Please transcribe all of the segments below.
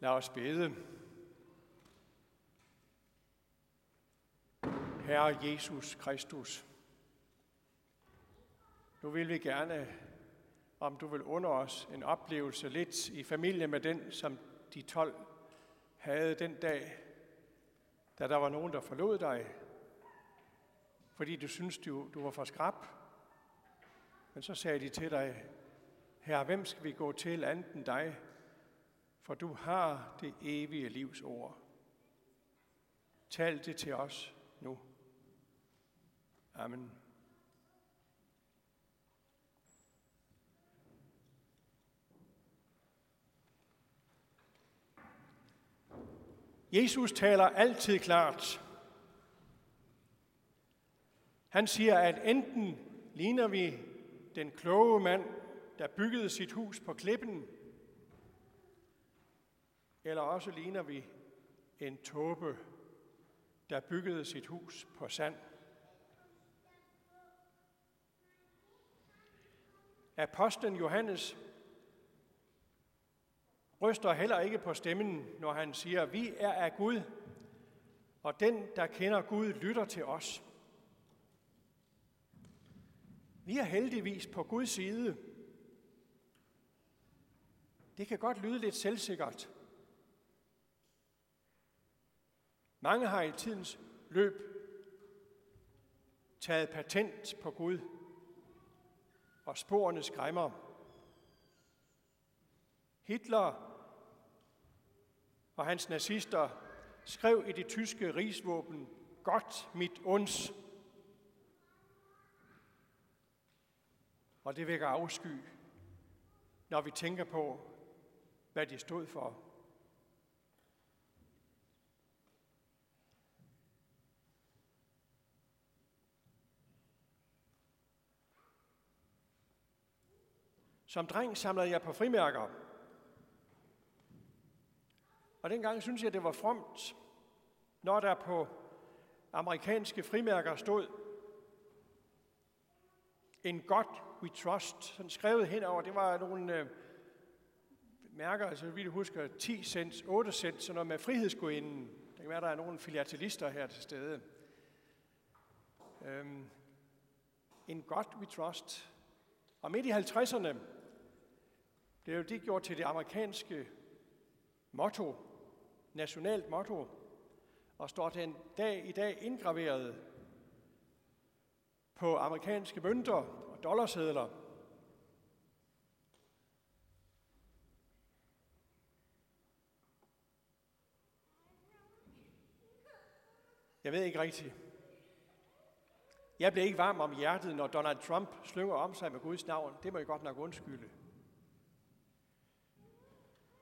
Lad os bede. Herre Jesus Kristus, nu vil vi gerne, om du vil under os en oplevelse lidt i familie med den, som de 12 havde den dag, da der var nogen, der forlod dig, fordi du syntes, du, du var for skrab. Men så sagde de til dig, Herre, hvem skal vi gå til anden dig? For du har det evige livs ord. Tal det til os nu. Amen. Jesus taler altid klart. Han siger, at enten ligner vi den kloge mand, der byggede sit hus på klippen, eller også ligner vi en tåbe, der byggede sit hus på sand. Apostlen Johannes ryster heller ikke på stemmen, når han siger, vi er af Gud, og den, der kender Gud, lytter til os. Vi er heldigvis på Guds side. Det kan godt lyde lidt selvsikkert. Mange har i tidens løb taget patent på Gud, og sporene skræmmer. Hitler og hans nazister skrev i det tyske rigsvåben, godt mit uns. Og det vækker afsky, når vi tænker på, hvad de stod for. Som dreng samlede jeg på frimærker. Og dengang synes jeg, det var fromt, når der på amerikanske frimærker stod en God we trust, sådan skrevet henover. Det var nogle øh, mærker, altså vi husker 10 cents, 8 cents, sådan noget med frihedsgudinden. Det kan være, der er nogle filatelister her til stede. Øhm, en God we trust. Og midt i 50'erne blev det gjort til det amerikanske motto, nationalt motto, og står den dag i dag indgraveret på amerikanske mønter og dollarsedler. Jeg ved ikke rigtigt. Jeg blev ikke varm om hjertet, når Donald Trump slynger om sig med Guds navn. Det må jeg godt nok undskylde.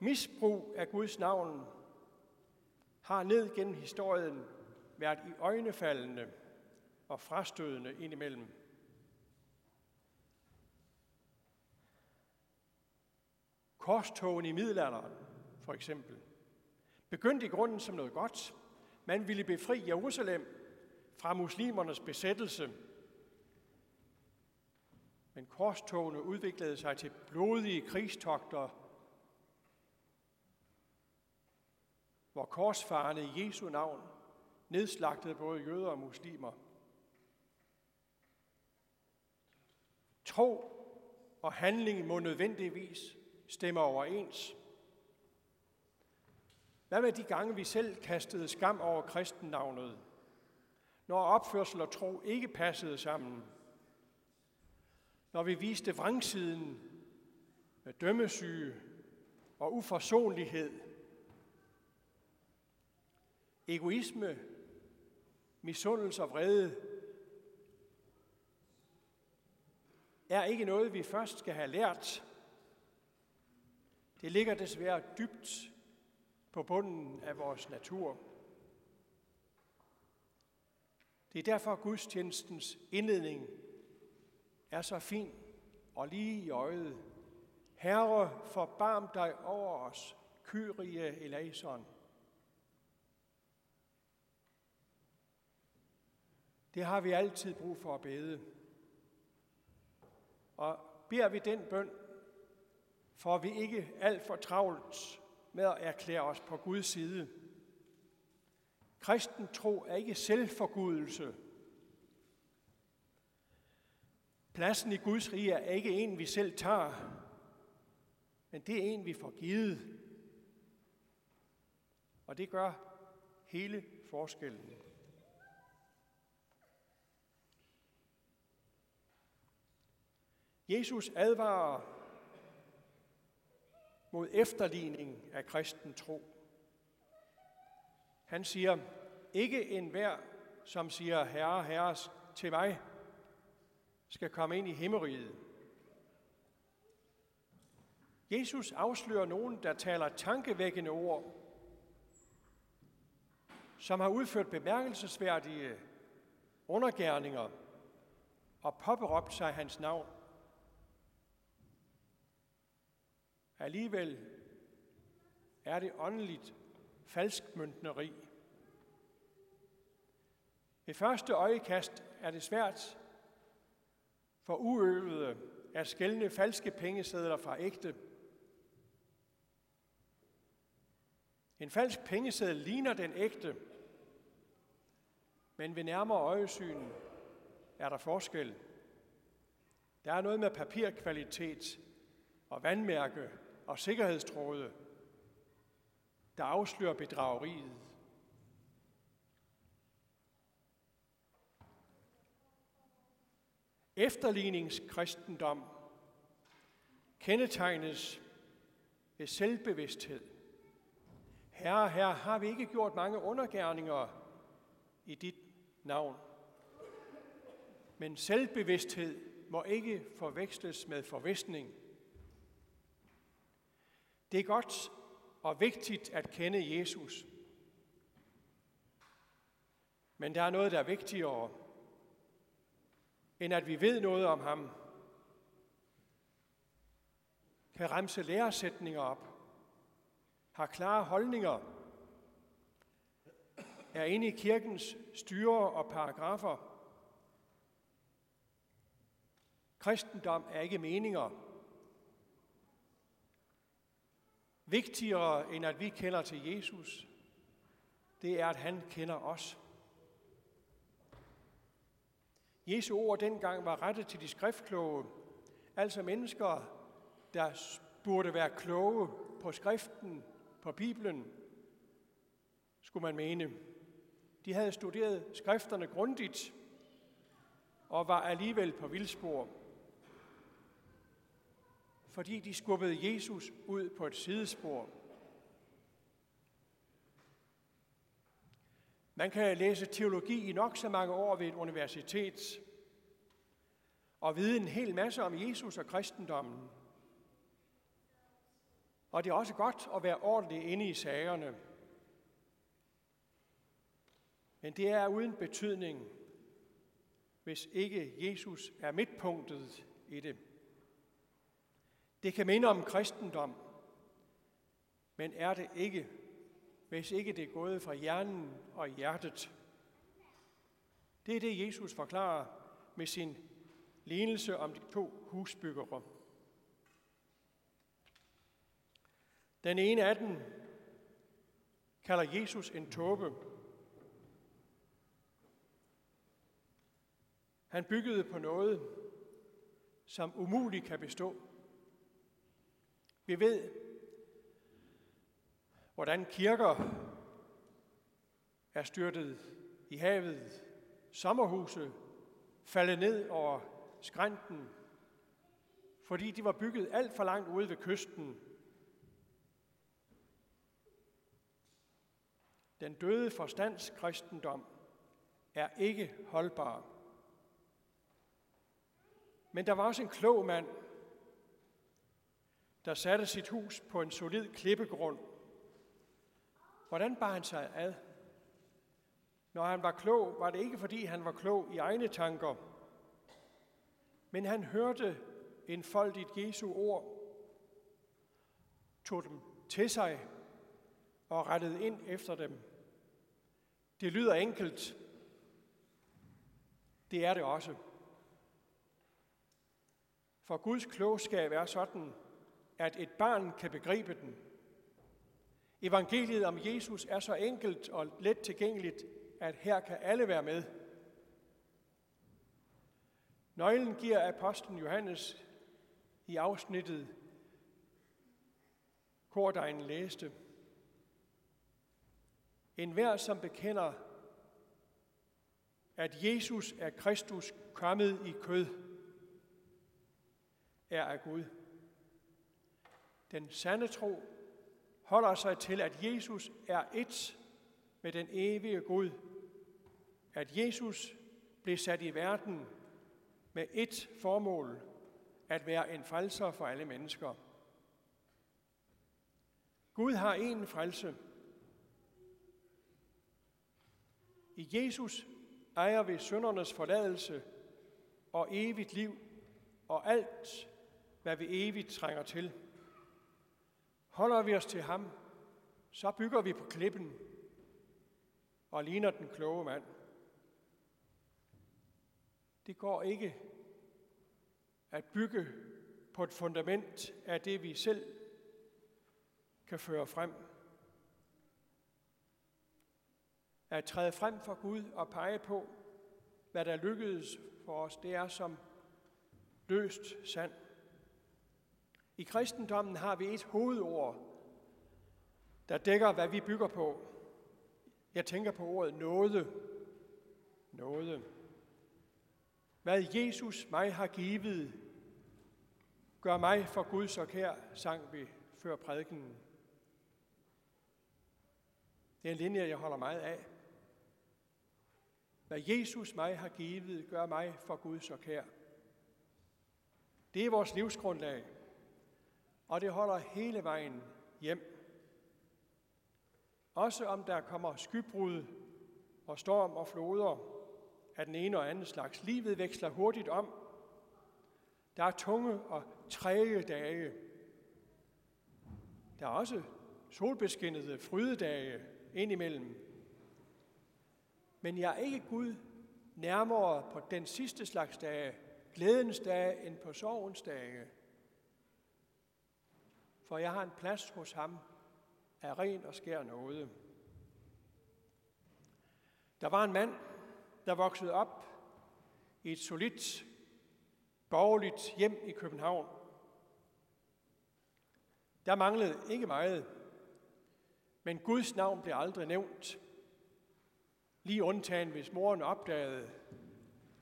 Misbrug af Guds navn har ned gennem historien været i øjnefaldende og frastødende indimellem. Korstogen i middelalderen, for eksempel, begyndte i grunden som noget godt. Man ville befri Jerusalem fra muslimernes besættelse. Men korstogene udviklede sig til blodige krigstogter hvor korsfarerne i Jesu navn nedslagtede både jøder og muslimer. Tro og handling må nødvendigvis stemme overens. Hvad med de gange, vi selv kastede skam over kristennavnet? Når opførsel og tro ikke passede sammen? Når vi viste vrangsiden med dømmesyge og uforsonlighed Egoisme, misundelse og vrede er ikke noget, vi først skal have lært. Det ligger desværre dybt på bunden af vores natur. Det er derfor gudstjenestens indledning er så fin og lige i øjet. Herre, forbarm dig over os, Kyrie eleison. Det har vi altid brug for at bede. Og beder vi den bøn, får vi ikke alt for travlt med at erklære os på Guds side. Kristen tro er ikke selvforgudelse. Pladsen i Guds rige er ikke en, vi selv tager, men det er en, vi får givet. Og det gør hele forskellen. Jesus advarer mod efterligning af kristen tro. Han siger, ikke enhver, som siger herre, herres til mig, skal komme ind i himmeriget. Jesus afslører nogen, der taler tankevækkende ord, som har udført bemærkelsesværdige undergærninger og påberåbt sig hans navn. Alligevel er det åndeligt falskmyndneri. Ved første øjekast er det svært for uøvede at skælne falske pengesedler fra ægte. En falsk pengeseddel ligner den ægte, men ved nærmere øjesyn er der forskel. Der er noget med papirkvalitet og vandmærke og sikkerhedstråde, der afslører bedrageriet. Efterligningskristendom kendetegnes ved selvbevidsthed. Herre, herre, har vi ikke gjort mange undergærninger i dit navn. Men selvbevidsthed må ikke forveksles med forvisning. Det er godt og vigtigt at kende Jesus. Men der er noget, der er vigtigere, end at vi ved noget om ham. Kan remse læresætninger op, har klare holdninger, er inde i kirkens styre og paragrafer. Kristendom er ikke meninger, Vigtigere end at vi kender til Jesus, det er, at han kender os. Jesu ord dengang var rettet til de skriftkloge, altså mennesker, der burde være kloge på skriften, på Bibelen, skulle man mene. De havde studeret skrifterne grundigt og var alligevel på vildspor fordi de skubbede Jesus ud på et sidespor. Man kan læse teologi i nok så mange år ved et universitet og vide en hel masse om Jesus og kristendommen. Og det er også godt at være ordentlig inde i sagerne. Men det er uden betydning, hvis ikke Jesus er midtpunktet i det. Det kan minde om kristendom, men er det ikke, hvis ikke det er gået fra hjernen og hjertet. Det er det, Jesus forklarer med sin lignelse om de to husbyggere. Den ene af dem kalder Jesus en tåbe. Han byggede på noget, som umuligt kan bestå. Vi ved, hvordan kirker er styrtet i havet, sommerhuse faldet ned over skrænten, fordi de var bygget alt for langt ude ved kysten. Den døde forstands kristendom er ikke holdbar. Men der var også en klog mand, der satte sit hus på en solid klippegrund. Hvordan bar han sig ad? Når han var klog, var det ikke fordi han var klog i egne tanker, men han hørte enfoldigt Jesu ord, tog dem til sig og rettede ind efter dem. Det lyder enkelt. Det er det også. For Guds klogskab er sådan, at et barn kan begribe den, Evangeliet om Jesus er så enkelt og let tilgængeligt, at her kan alle være med. Nøglen giver apostlen Johannes i afsnittet, Kordejen læste. En hver, som bekender, at Jesus er Kristus kommet i kød, er af Gud. Den sande tro holder sig til, at Jesus er et med den evige Gud. At Jesus blev sat i verden med et formål, at være en frelser for alle mennesker. Gud har en frelse. I Jesus ejer vi søndernes forladelse og evigt liv og alt, hvad vi evigt trænger til. Holder vi os til ham, så bygger vi på klippen og ligner den kloge mand. Det går ikke at bygge på et fundament af det, vi selv kan føre frem. At træde frem for Gud og pege på, hvad der lykkedes for os, det er som løst sand. I kristendommen har vi et hovedord, der dækker, hvad vi bygger på. Jeg tænker på ordet nåde. Nåde. Hvad Jesus mig har givet, gør mig for Gud så kær, sang vi før prædikenen. Det er en linje, jeg holder meget af. Hvad Jesus mig har givet, gør mig for Gud så kær. Det er vores livsgrundlag, og det holder hele vejen hjem. Også om der kommer skybrud og storm og floder af den ene og anden slags. Livet veksler hurtigt om. Der er tunge og træge dage. Der er også solbeskinnede frydedage indimellem. Men jeg er ikke Gud nærmere på den sidste slags dage, glædens dage, end på sorgens dage. For jeg har en plads hos ham af ren og skær nåde. Der var en mand, der voksede op i et solidt, borgerligt hjem i København. Der manglede ikke meget, men Guds navn blev aldrig nævnt. Lige undtagen, hvis moren opdagede,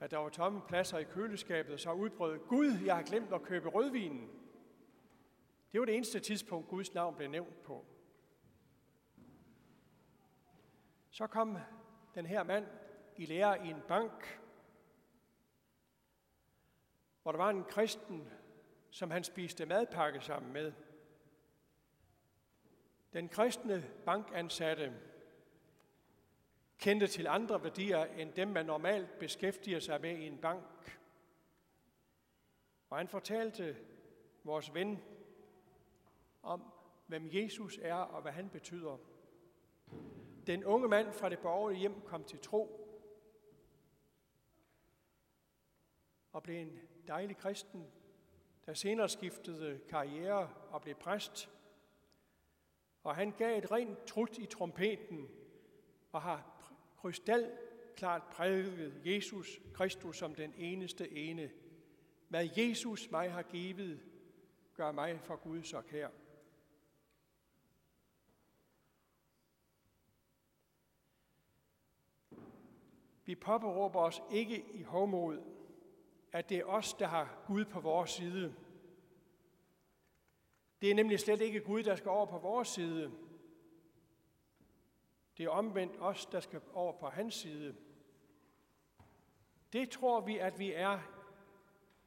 at der var tomme pladser i køleskabet, så udbrød Gud, jeg har glemt at købe rødvinen. Det var det eneste tidspunkt, Guds navn blev nævnt på. Så kom den her mand i lære i en bank, hvor der var en kristen, som han spiste madpakke sammen med. Den kristne bankansatte kendte til andre værdier end dem, man normalt beskæftiger sig med i en bank. Og han fortalte vores ven om, hvem Jesus er og hvad han betyder. Den unge mand fra det borgerlige hjem kom til tro og blev en dejlig kristen, der senere skiftede karriere og blev præst. Og han gav et rent trut i trompeten og har krystal klart prædiket Jesus Kristus som den eneste ene. Hvad Jesus mig har givet, gør mig for Gud så kær. Vi påberåber os ikke i hovmod, at det er os, der har Gud på vores side. Det er nemlig slet ikke Gud, der skal over på vores side. Det er omvendt os, der skal over på hans side. Det tror vi, at vi er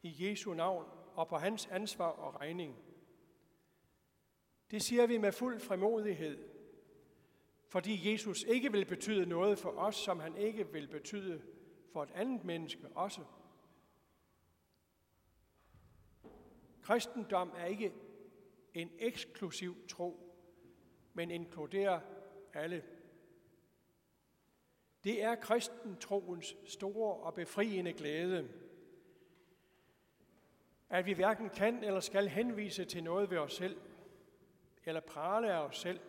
i Jesu navn og på hans ansvar og regning. Det siger vi med fuld frimodighed, fordi Jesus ikke vil betyde noget for os, som han ikke vil betyde for et andet menneske også. Kristendom er ikke en eksklusiv tro, men inkluderer alle. Det er kristentroens store og befriende glæde, at vi hverken kan eller skal henvise til noget ved os selv, eller prale af os selv,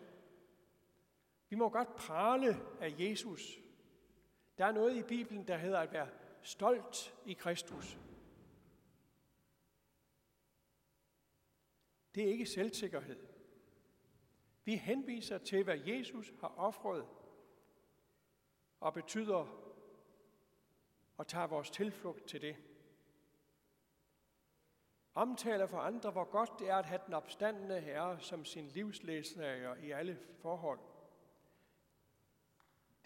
vi må godt prale af Jesus. Der er noget i Bibelen, der hedder at være stolt i Kristus. Det er ikke selvsikkerhed. Vi henviser til, hvad Jesus har offret, og betyder og tager vores tilflugt til det. Omtaler for andre, hvor godt det er at have den opstandende Herre som sin livsledsager i alle forhold.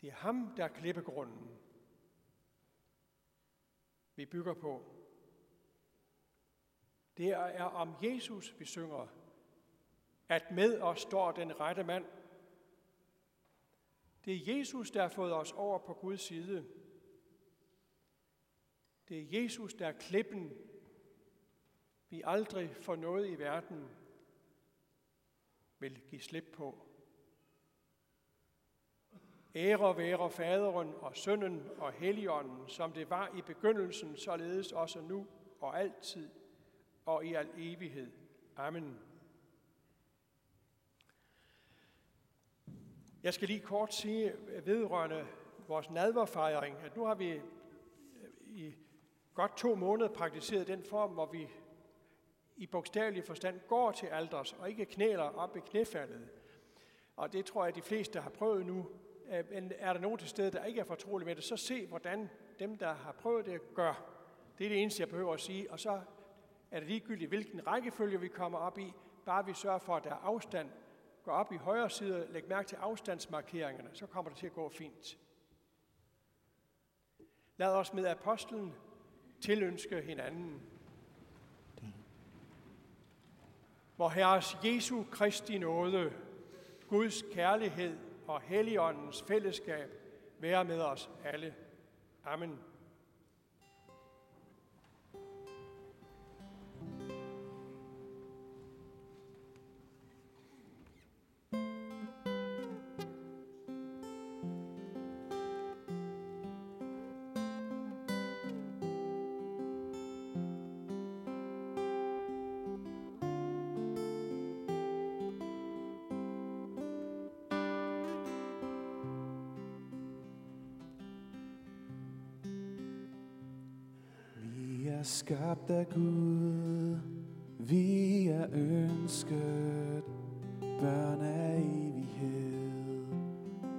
Det er ham, der er klippegrunden, vi bygger på. Det er om Jesus, vi synger, at med os står den rette mand. Det er Jesus, der har fået os over på Guds side. Det er Jesus, der er klippen, vi aldrig for noget i verden vil give slip på. Ære være faderen og sønnen og helligånden, som det var i begyndelsen, således også nu og altid og i al evighed. Amen. Jeg skal lige kort sige vedrørende vores nadverfejring, at nu har vi øh, i godt to måneder praktiseret den form, hvor vi i bogstavelig forstand går til alders og ikke knæler op i knæfaldet. Og det tror jeg, at de fleste har prøvet nu. Øh, men er der nogen til stede, der ikke er fortrolig med det, så se, hvordan dem, der har prøvet det, gør. Det er det eneste, jeg behøver at sige. Og så er det ligegyldigt, hvilken rækkefølge vi kommer op i, bare vi sørger for, at der er afstand. Gå op i højre side, læg mærke til afstandsmarkeringerne, så kommer det til at gå fint. Lad os med apostlen tilønske hinanden. Hvor Herres Jesu Kristi nåde, Guds kærlighed og Helligåndens fællesskab være med os alle. Amen. Er skabt af Gud, vi er ønsket, børn af evighed,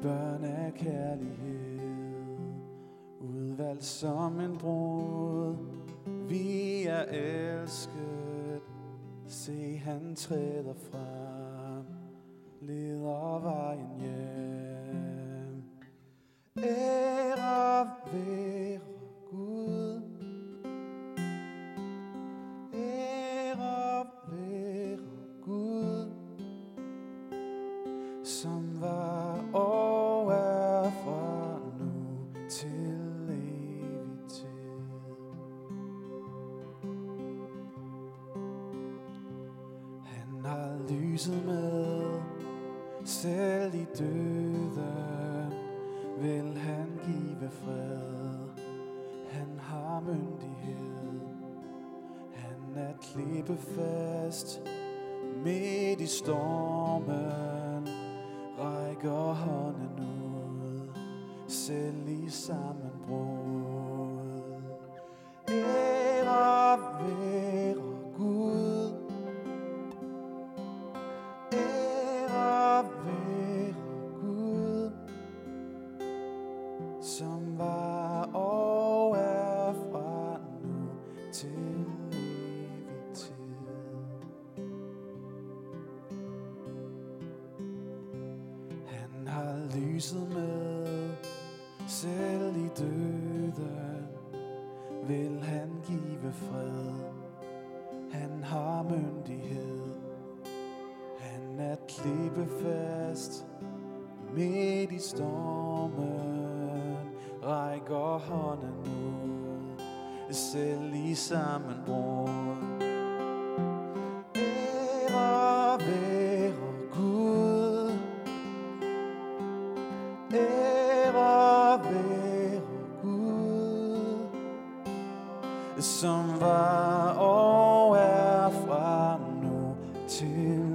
børn af kærlighed, udvalgt som en brud, vi er elsket, se han træder frem, leder vejen hjem. Ære være gribe fast midt i stormen, rækker hånden ud, selv i sammenbrud. Lyset med, selv i døden vil han give fred. Han har myndighed, han er klippefast midt i stormen, rækker hånden ud, selv i sammenbrud. Som var og er fra nu til